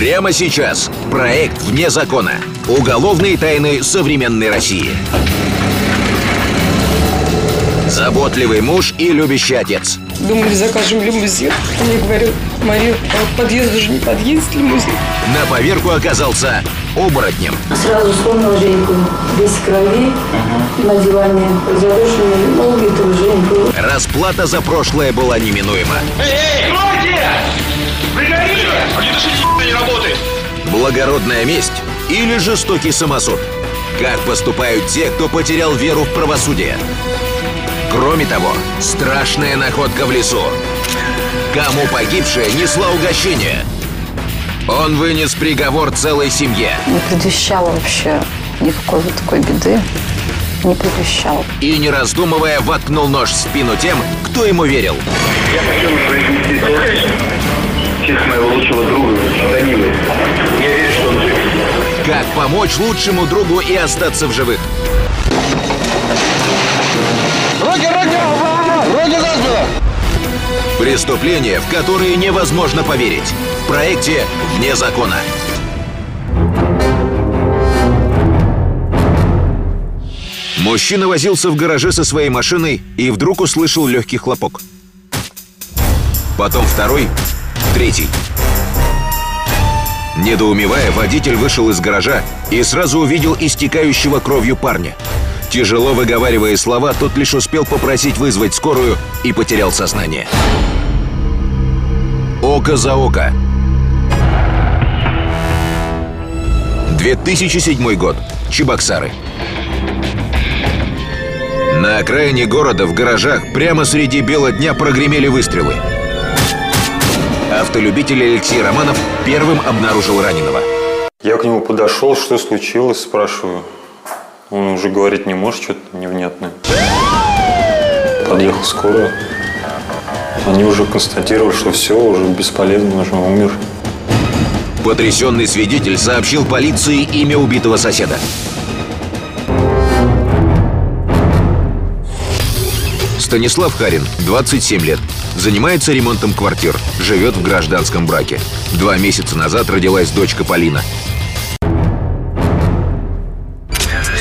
Прямо сейчас. Проект «Вне закона». Уголовные тайны современной России. Заботливый муж и любящий отец. Думали, закажем лимузин. Мне говорил, Мария, а к подъезду же не подъедет лимузин. На поверку оказался оборотнем. Сразу вспомнил Женьку. Весь в крови, на диване, задушенный ноги этого Женьку. Расплата за прошлое была неминуема. Эй, кройте! Ты не работает? Благородная месть или жестокий самосуд? Как поступают те, кто потерял веру в правосудие? Кроме того, страшная находка в лесу. Кому погибшая несла угощение? Он вынес приговор целой семье. Не предвещало вообще никакой вот такой беды. Не предвещало. И, не раздумывая, воткнул нож в спину тем, кто ему верил. Я хочу произнести честь моего лучшего друга Данилы. Я верю, что он жив. Как помочь лучшему другу и остаться в живых? Преступления, в которые невозможно поверить. В проекте «Вне закона». Мужчина возился в гараже со своей машиной и вдруг услышал легкий хлопок. Потом второй, третий. Недоумевая, водитель вышел из гаража и сразу увидел истекающего кровью парня. Тяжело выговаривая слова, тот лишь успел попросить вызвать скорую и потерял сознание. Око за око. 2007 год. Чебоксары. На окраине города в гаражах прямо среди бела дня прогремели выстрелы. Автолюбитель Алексей Романов первым обнаружил раненого. Я к нему подошел, что случилось, спрашиваю. Он уже говорить не может, что-то невнятное. Подъехал скорая. Они уже констатировали, что все, уже бесполезно, уже умер. Потрясенный свидетель сообщил полиции имя убитого соседа. Станислав Харин, 27 лет. Занимается ремонтом квартир. Живет в гражданском браке. Два месяца назад родилась дочка Полина.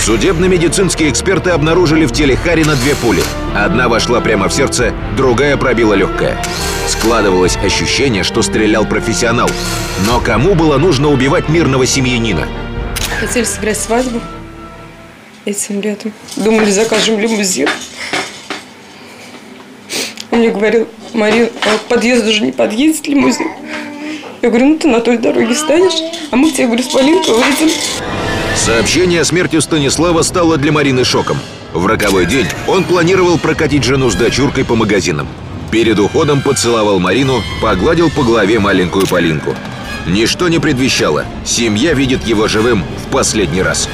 Судебно-медицинские эксперты обнаружили в теле Харина две пули. Одна вошла прямо в сердце, другая пробила легкое. Складывалось ощущение, что стрелял профессионал. Но кому было нужно убивать мирного семьянина? Хотели сыграть свадьбу этим летом. Думали, закажем лимузин. Мне говорил, Мария, а к подъезду же не подъедет лимузин. Я говорю, ну ты на той дороге станешь, а мы к тебе, говорю, с Полинкой выйдем. Сообщение о смерти Станислава стало для Марины шоком. В роковой день он планировал прокатить жену с дочуркой по магазинам. Перед уходом поцеловал Марину, погладил по голове маленькую Полинку. Ничто не предвещало. Семья видит его живым в последний раз.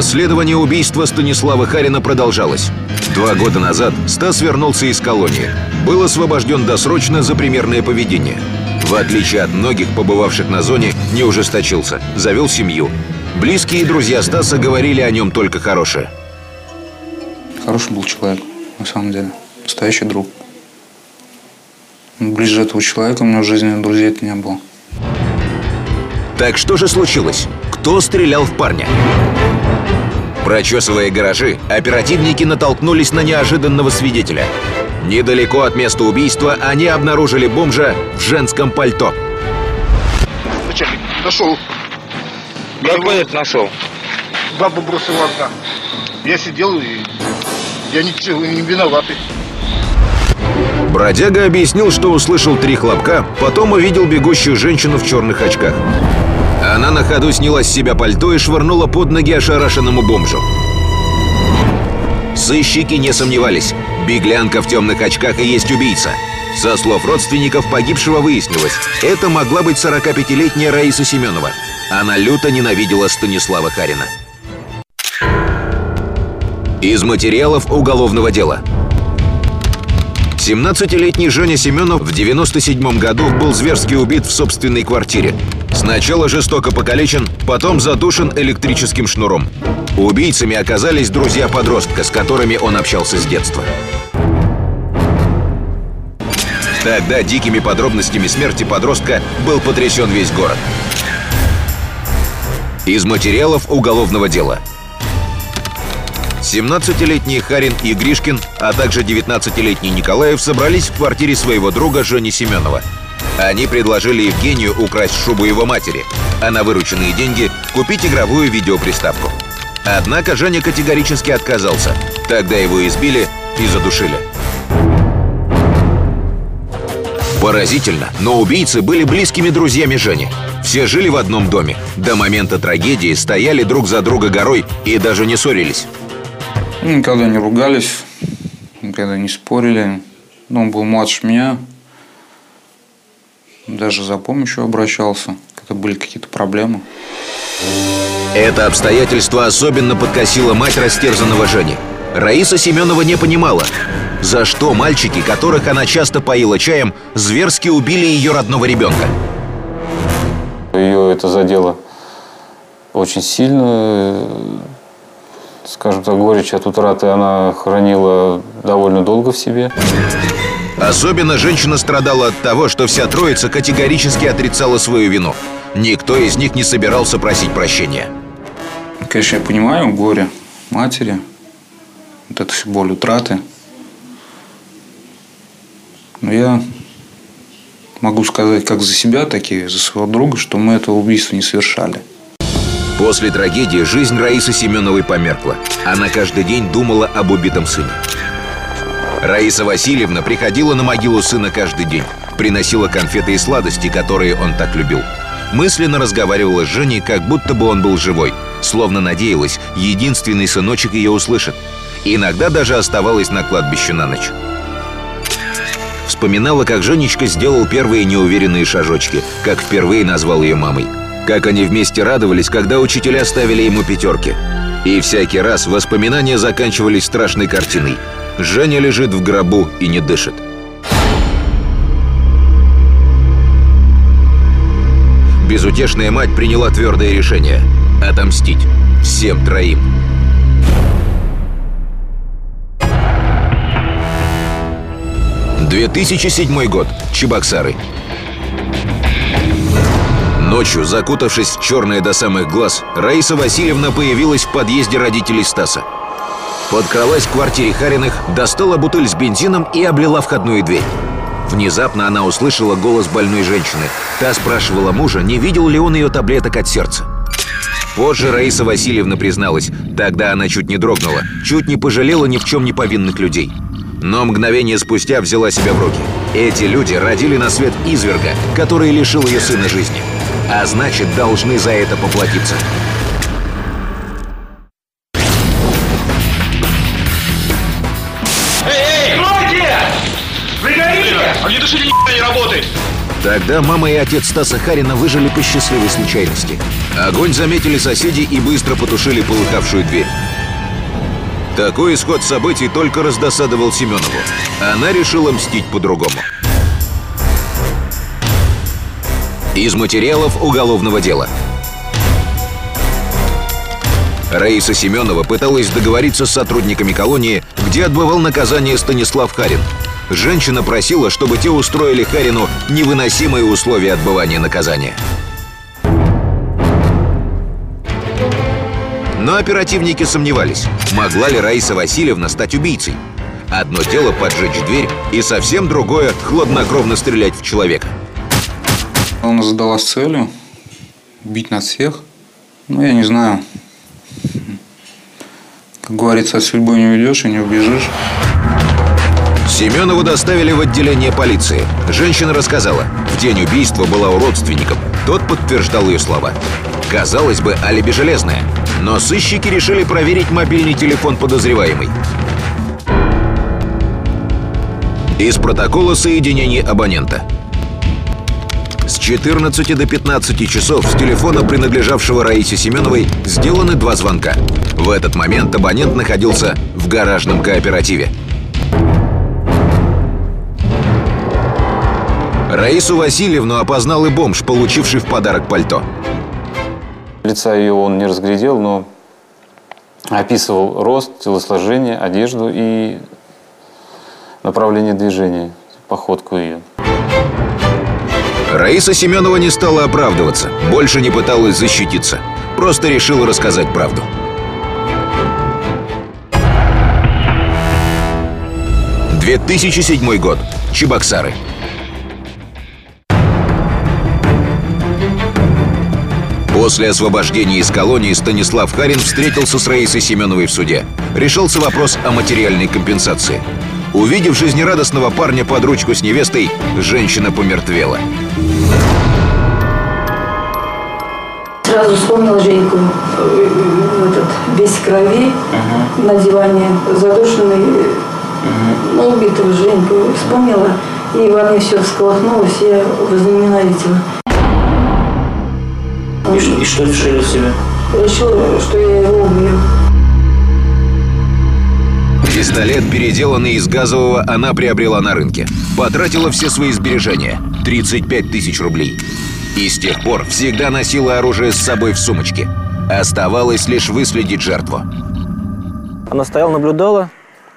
Расследование убийства Станислава Харина продолжалось. Два года назад Стас вернулся из колонии. Был освобожден досрочно за примерное поведение. В отличие от многих, побывавших на зоне, не ужесточился, завел семью. Близкие и друзья Стаса говорили о нем только хорошее. Хороший был человек, на самом деле. Настоящий друг. Ближе этого человека у меня в жизни друзей-то не было. Так что же случилось? Кто стрелял в парня? Прочесывая гаражи, оперативники натолкнулись на неожиданного свидетеля. Недалеко от места убийства они обнаружили бомжа в женском пальто. Начальник, нашел. Какой это нашел? Бабу бросила одна. Я сидел и я ничего не виноватый. Бродяга объяснил, что услышал три хлопка, потом увидел бегущую женщину в черных очках. Она на ходу сняла с себя пальто и швырнула под ноги ошарашенному бомжу. Сыщики не сомневались. Беглянка в темных очках и есть убийца. Со слов родственников погибшего выяснилось, это могла быть 45-летняя Раиса Семенова. Она люто ненавидела Станислава Харина. Из материалов уголовного дела. 17-летний Женя Семенов в 97 году был зверски убит в собственной квартире. Сначала жестоко покалечен, потом задушен электрическим шнуром. Убийцами оказались друзья подростка, с которыми он общался с детства. Тогда дикими подробностями смерти подростка был потрясен весь город. Из материалов уголовного дела. 17-летний Харин и Гришкин, а также 19-летний Николаев собрались в квартире своего друга Жени Семенова. Они предложили Евгению украсть шубу его матери, а на вырученные деньги купить игровую видеоприставку. Однако Женя категорически отказался. Тогда его избили и задушили. Поразительно, но убийцы были близкими друзьями Жени. Все жили в одном доме. До момента трагедии стояли друг за друга горой и даже не ссорились. Никогда не ругались, никогда не спорили. Но он был младше меня. Даже за помощью обращался, когда были какие-то проблемы. Это обстоятельство особенно подкосило мать растерзанного Жени. Раиса Семенова не понимала, за что мальчики, которых она часто поила чаем, зверски убили ее родного ребенка. Ее это задело очень сильно. Скажем так, горечь от утраты она хранила довольно долго в себе. Особенно женщина страдала от того, что вся троица категорически отрицала свою вину. Никто из них не собирался просить прощения. Конечно, я понимаю горе матери, вот это всю боль утраты. Но я могу сказать как за себя, так и за своего друга, что мы этого убийства не совершали. После трагедии жизнь Раисы Семеновой померкла. Она каждый день думала об убитом сыне. Раиса Васильевна приходила на могилу сына каждый день. Приносила конфеты и сладости, которые он так любил. Мысленно разговаривала с Женей, как будто бы он был живой. Словно надеялась, единственный сыночек ее услышит. Иногда даже оставалась на кладбище на ночь. Вспоминала, как Женечка сделал первые неуверенные шажочки, как впервые назвал ее мамой. Как они вместе радовались, когда учителя ставили ему пятерки. И всякий раз воспоминания заканчивались страшной картиной. Женя лежит в гробу и не дышит. Безутешная мать приняла твердое решение – отомстить всем троим. «2007 год. Чебоксары. Ночью, закутавшись в черное до самых глаз, Раиса Васильевна появилась в подъезде родителей Стаса. Подкралась к квартире Хариных, достала бутыль с бензином и облила входную дверь. Внезапно она услышала голос больной женщины. Та спрашивала мужа, не видел ли он ее таблеток от сердца. Позже Раиса Васильевна призналась, тогда она чуть не дрогнула, чуть не пожалела ни в чем не повинных людей. Но мгновение спустя взяла себя в руки. Эти люди родили на свет изверга, который лишил ее сына жизни. А значит, должны за это поплатиться. Огнетушитель ни не работает! Тогда мама и отец Стаса Харина выжили по счастливой случайности. Огонь заметили соседи и быстро потушили полыхавшую дверь. Такой исход событий только раздосадовал Семенову. Она решила мстить по-другому. Из материалов уголовного дела. Раиса Семенова пыталась договориться с сотрудниками колонии, где отбывал наказание Станислав Харин. Женщина просила, чтобы те устроили Харину невыносимые условия отбывания наказания. Но оперативники сомневались, могла ли Раиса Васильевна стать убийцей. Одно дело поджечь дверь, и совсем другое – хладнокровно стрелять в человека. Она задалась целью убить нас всех. Ну, я не знаю. Как говорится, от судьбой не уйдешь и не убежишь. Семенову доставили в отделение полиции. Женщина рассказала, в день убийства была у родственников. Тот подтверждал ее слова. Казалось бы, алиби железное. Но сыщики решили проверить мобильный телефон подозреваемой. Из протокола соединений абонента. С 14 до 15 часов с телефона, принадлежавшего Раисе Семеновой, сделаны два звонка. В этот момент абонент находился в гаражном кооперативе. Раису Васильевну опознал и бомж, получивший в подарок пальто. Лица ее он не разглядел, но описывал рост, телосложение, одежду и направление движения. походку ее. Раиса Семенова не стала оправдываться, больше не пыталась защититься. Просто решила рассказать правду. Две тысячи седьмой год. Чебоксары. После освобождения из колонии Станислав Харин встретился с Раисой Семеновой в суде. Решился вопрос о материальной компенсации. Увидев жизнерадостного парня под ручку с невестой, женщина помертвела. Сразу вспомнила Женьку, э, этот, весь крови, на диване, задушенный, ну, убитого Женьку. Вспомнила, и во мне все всколыхнулось, я возненавидела. И, и что решили себе? Решила, что я его убью. Пистолет, переделанный из газового, она приобрела на рынке. Потратила все свои сбережения – 35 тысяч рублей. И с тех пор всегда носила оружие с собой в сумочке. Оставалось лишь выследить жертву. Она стояла, наблюдала.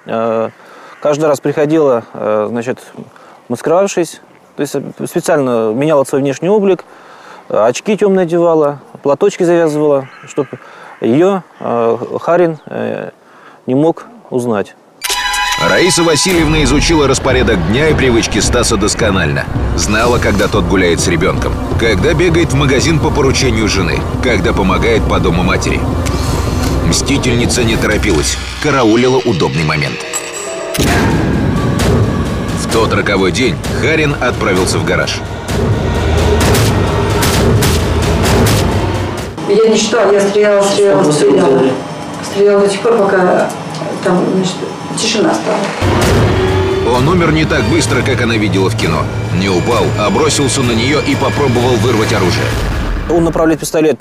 э, Каждый раз приходила, э, значит, маскировавшись. То есть э, специально меняла свой внешний облик. Э, Очки темные одевала, платочки завязывала, чтобы ее э, Харин э, не мог узнать. Раиса Васильевна изучила распорядок дня и привычки Стаса досконально. Знала, когда тот гуляет с ребенком, когда бегает в магазин по поручению жены, когда помогает по дому матери. Мстительница не торопилась, караулила удобный момент. В тот роковой день Харин отправился в гараж. Я не считала, я стреляла, стреляла, стреляла. Стреляла до тех пор, пока там, значит, тишина стала. Он умер не так быстро, как она видела в кино. Не упал, а бросился на нее и попробовал вырвать оружие. Он направляет пистолет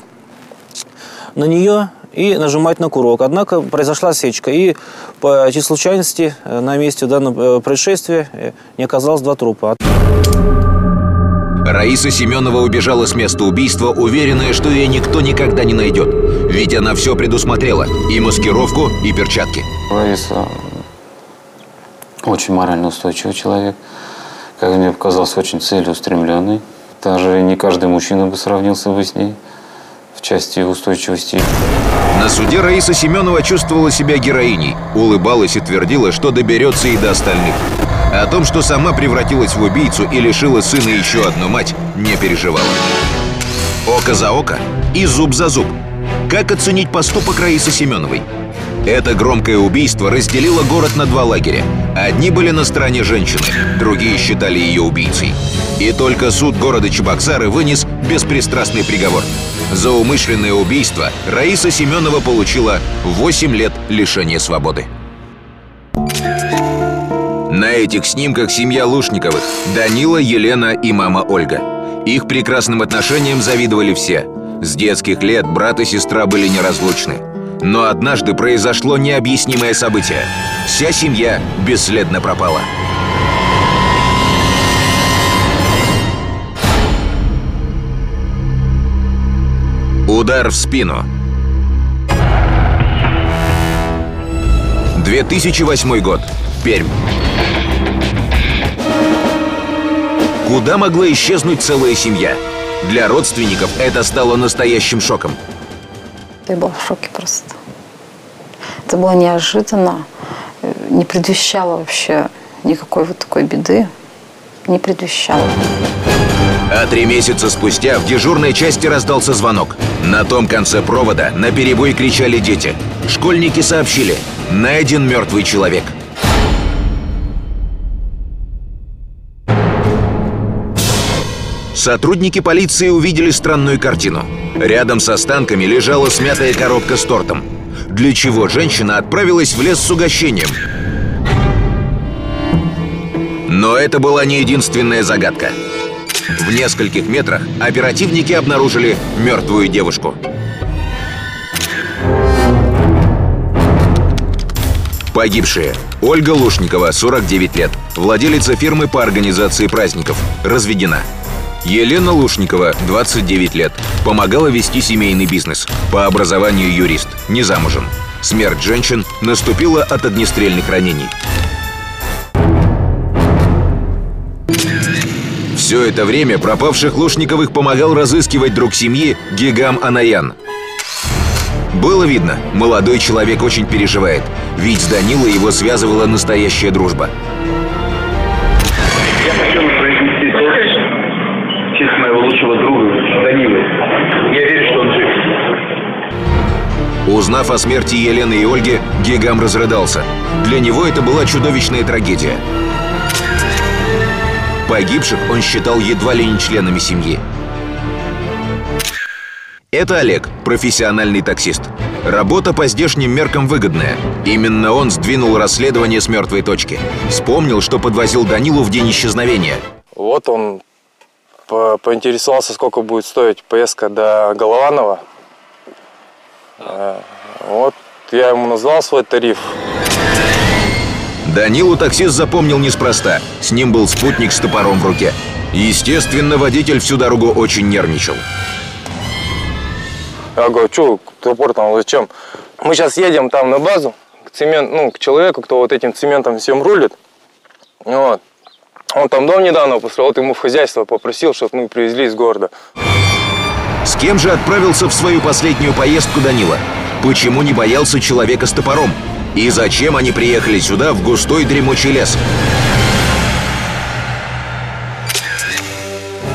на нее и нажимает на курок. Однако произошла осечка, и по этой случайности э, на месте данного э, происшествия э, не оказалось два трупа. Раиса Семенова убежала с места убийства, уверенная, что ее никто никогда не найдет. Ведь она все предусмотрела. И маскировку, и перчатки. Раиса очень морально устойчивый человек. Как мне показалось, очень целеустремленный. Даже не каждый мужчина бы сравнился бы с ней в части устойчивости. На суде Раиса Семенова чувствовала себя героиней, улыбалась и твердила, что доберется и до остальных. О том, что сама превратилась в убийцу и лишила сына еще одну мать, не переживала. Око за око и зуб за зуб. Как оценить поступок Раисы Семеновой? Это громкое убийство разделило город на два лагеря. Одни были на стороне женщины, другие считали ее убийцей. И только суд города Чебоксары вынес беспристрастный приговор. За умышленное убийство Раиса Семенова получила 8 лет лишения свободы. На этих снимках семья Лушниковых – Данила, Елена и мама Ольга. Их прекрасным отношениям завидовали все. С детских лет брат и сестра были неразлучны. Но однажды произошло необъяснимое событие. Вся семья бесследно пропала. Удар в спину. 2008 год. Пермь. Куда могла исчезнуть целая семья? Для родственников это стало настоящим шоком. Я была в шоке просто. Это было неожиданно, э, не предвещало вообще никакой вот такой беды. Не предвещало. А три месяца спустя в дежурной части раздался звонок. На том конце провода на перебой кричали дети. Школьники сообщили «Найден мертвый человек». Сотрудники полиции увидели странную картину. Рядом с останками лежала смятая коробка с тортом. Для чего женщина отправилась в лес с угощением? Но это была не единственная загадка. В нескольких метрах оперативники обнаружили мертвую девушку. Погибшие. Ольга Лушникова, 49 лет, владелица фирмы по организации праздников, разведена. Елена Лушникова, 29 лет, помогала вести семейный бизнес. По образованию юрист, не замужем. Смерть женщин наступила от огнестрельных ранений. Все это время пропавших Лушниковых помогал разыскивать друг семьи Гигам Анаян. Было видно, молодой человек очень переживает, ведь с Данилой его связывала настоящая дружба. Лучшего друга Данилы. Я верю, что он жив. Узнав о смерти Елены и Ольги, Гигам разрыдался. Для него это была чудовищная трагедия. Погибших он считал едва ли не членами семьи. Это Олег, профессиональный таксист. Работа по здешним меркам выгодная. Именно он сдвинул расследование с мертвой точки. Вспомнил, что подвозил Данилу в день исчезновения. Вот он по- поинтересовался, сколько будет стоить поездка до Голованова. Э, Вот я ему назвал свой тариф. Данилу таксист запомнил неспроста. С ним был спутник с топором в руке. Естественно, водитель всю дорогу очень нервничал. Я говорю, что топор там, зачем? Мы сейчас едем там на базу, к, цемент, ну, к человеку, кто вот этим цементом всем рулит. Вот. Он там дом недавно построил, вот ему в хозяйство попросил, чтобы мы привезли из города. С кем же отправился в свою последнюю поездку Данила? Почему не боялся человека с топором? И зачем они приехали сюда, в густой дремучий лес?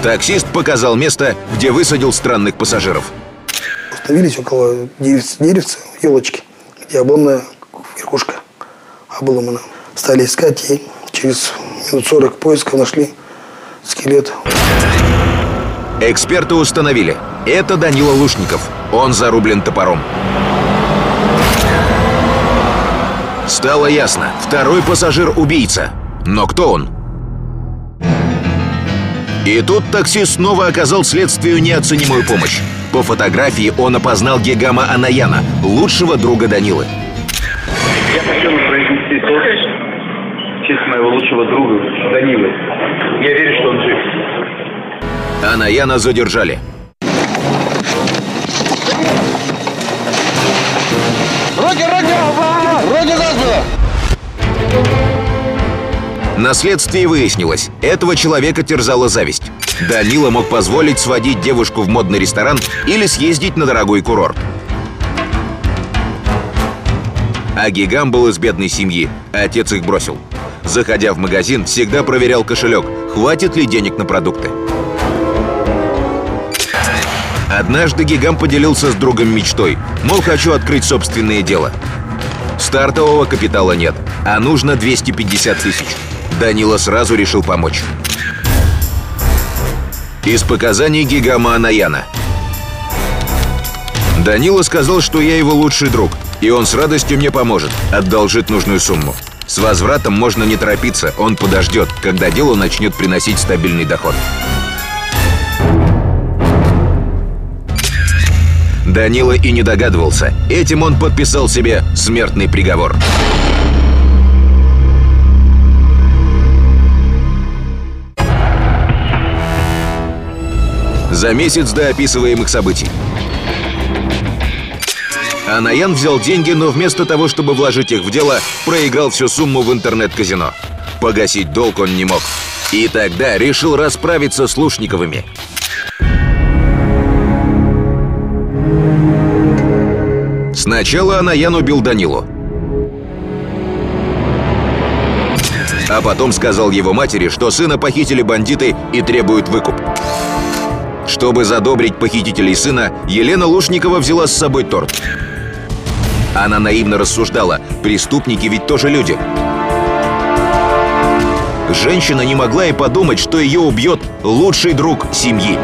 Таксист показал место, где высадил странных пассажиров. Остановились около деревца, деревца елочки, где обломная верхушка обломана. Стали искать и через минут 40 поисков нашли скелет. Эксперты установили, это Данила Лушников. Он зарублен топором. Стало ясно, второй пассажир – убийца. Но кто он? И тут таксист снова оказал следствию неоценимую помощь. По фотографии он опознал Гегама Анаяна, лучшего друга Данилы. Я хочу произнести тост в честь моего лучшего друга Данилы. Я верю, что он жив. Анаяна задержали. Руки, руки! Руки за спину! На следствии выяснилось, этого человека терзала зависть. Данила мог позволить сводить девушку в модный ресторан или съездить на дорогой курорт. А Гигам был из бедной семьи, а отец их бросил. Заходя в магазин, всегда проверял кошелек, хватит ли денег на продукты. Однажды Гигам поделился с другом мечтой, мол, хочу открыть собственное дело. Стартового капитала нет, а нужно 250 тысяч. Данила сразу решил помочь. Из показаний Гигама Анаяна. Данила сказал, что я его лучший друг, и он с радостью мне поможет, одолжит нужную сумму. С возвратом можно не торопиться, он подождет, когда дело начнет приносить стабильный доход. Данила и не догадывался. Этим он подписал себе смертный приговор. За месяц до описываемых событий. Анаян взял деньги, но вместо того, чтобы вложить их в дело, проиграл всю сумму в интернет-казино. Погасить долг он не мог. И тогда решил расправиться с Лушниковыми. Сначала Анаян убил Данилу. А потом сказал его матери, что сына похитили бандиты и требуют выкуп. Чтобы задобрить похитителей сына, Елена Лушникова взяла с собой торт. Она наивно рассуждала, преступники ведь тоже люди. Женщина не могла и подумать, что ее убьет лучший друг семьи.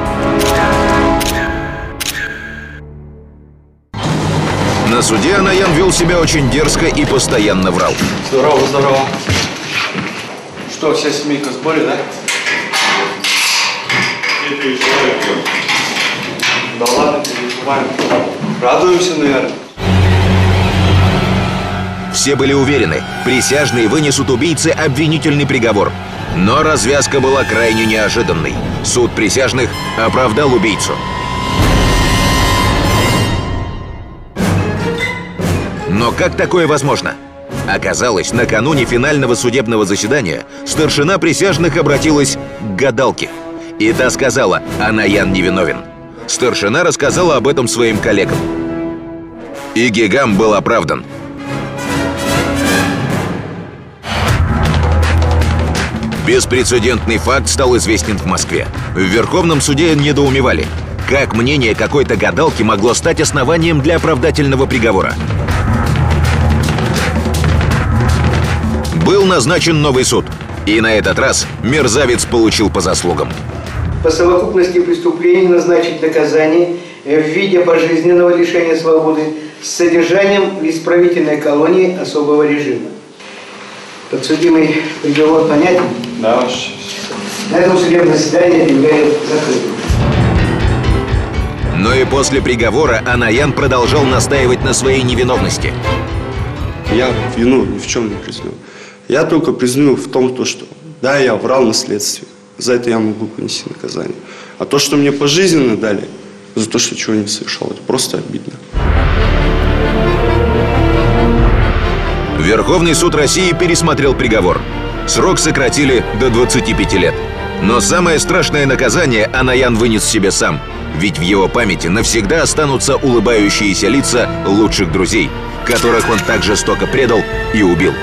На суде Анаян вел себя очень дерзко и постоянно врал. Здорово, здорово. Что, вся семейка в сборе, да? Да ладно, переживаем. Радуемся, наверное. Все были уверены, присяжные вынесут убийце обвинительный приговор. Но развязка была крайне неожиданной. Суд присяжных оправдал убийцу. Но как такое возможно? Оказалось, накануне финального судебного заседания старшина присяжных обратилась к гадалке. И та сказала, Анаян невиновен. Старшина рассказала об этом своим коллегам. И Гигам был оправдан. Беспрецедентный факт стал известен в Москве. В Верховном суде недоумевали. Как мнение какой-то гадалки могло стать основанием для оправдательного приговора? Был назначен новый суд. И на этот раз мерзавец получил по заслугам. По совокупности преступлений назначить наказание в виде пожизненного лишения свободы с содержанием в исправительной колонии особого режима. Подсудимый приговор понятен? Да, На этом судебное заседание объявляю закрытым. Но и после приговора Анаян продолжал настаивать на своей невиновности. Я вину ни в чем не признаю. Я только признаю в том, то, что да, я врал на следствии. За это я могу понести наказание. А то, что мне пожизненно дали, за то, что чего не совершал, это просто обидно. Верховный суд России пересмотрел приговор. Срок сократили до 25 лет. Но самое страшное наказание Анаян вынес себе сам. Ведь в его памяти навсегда останутся улыбающиеся лица лучших друзей, которых он так жестоко предал и убил.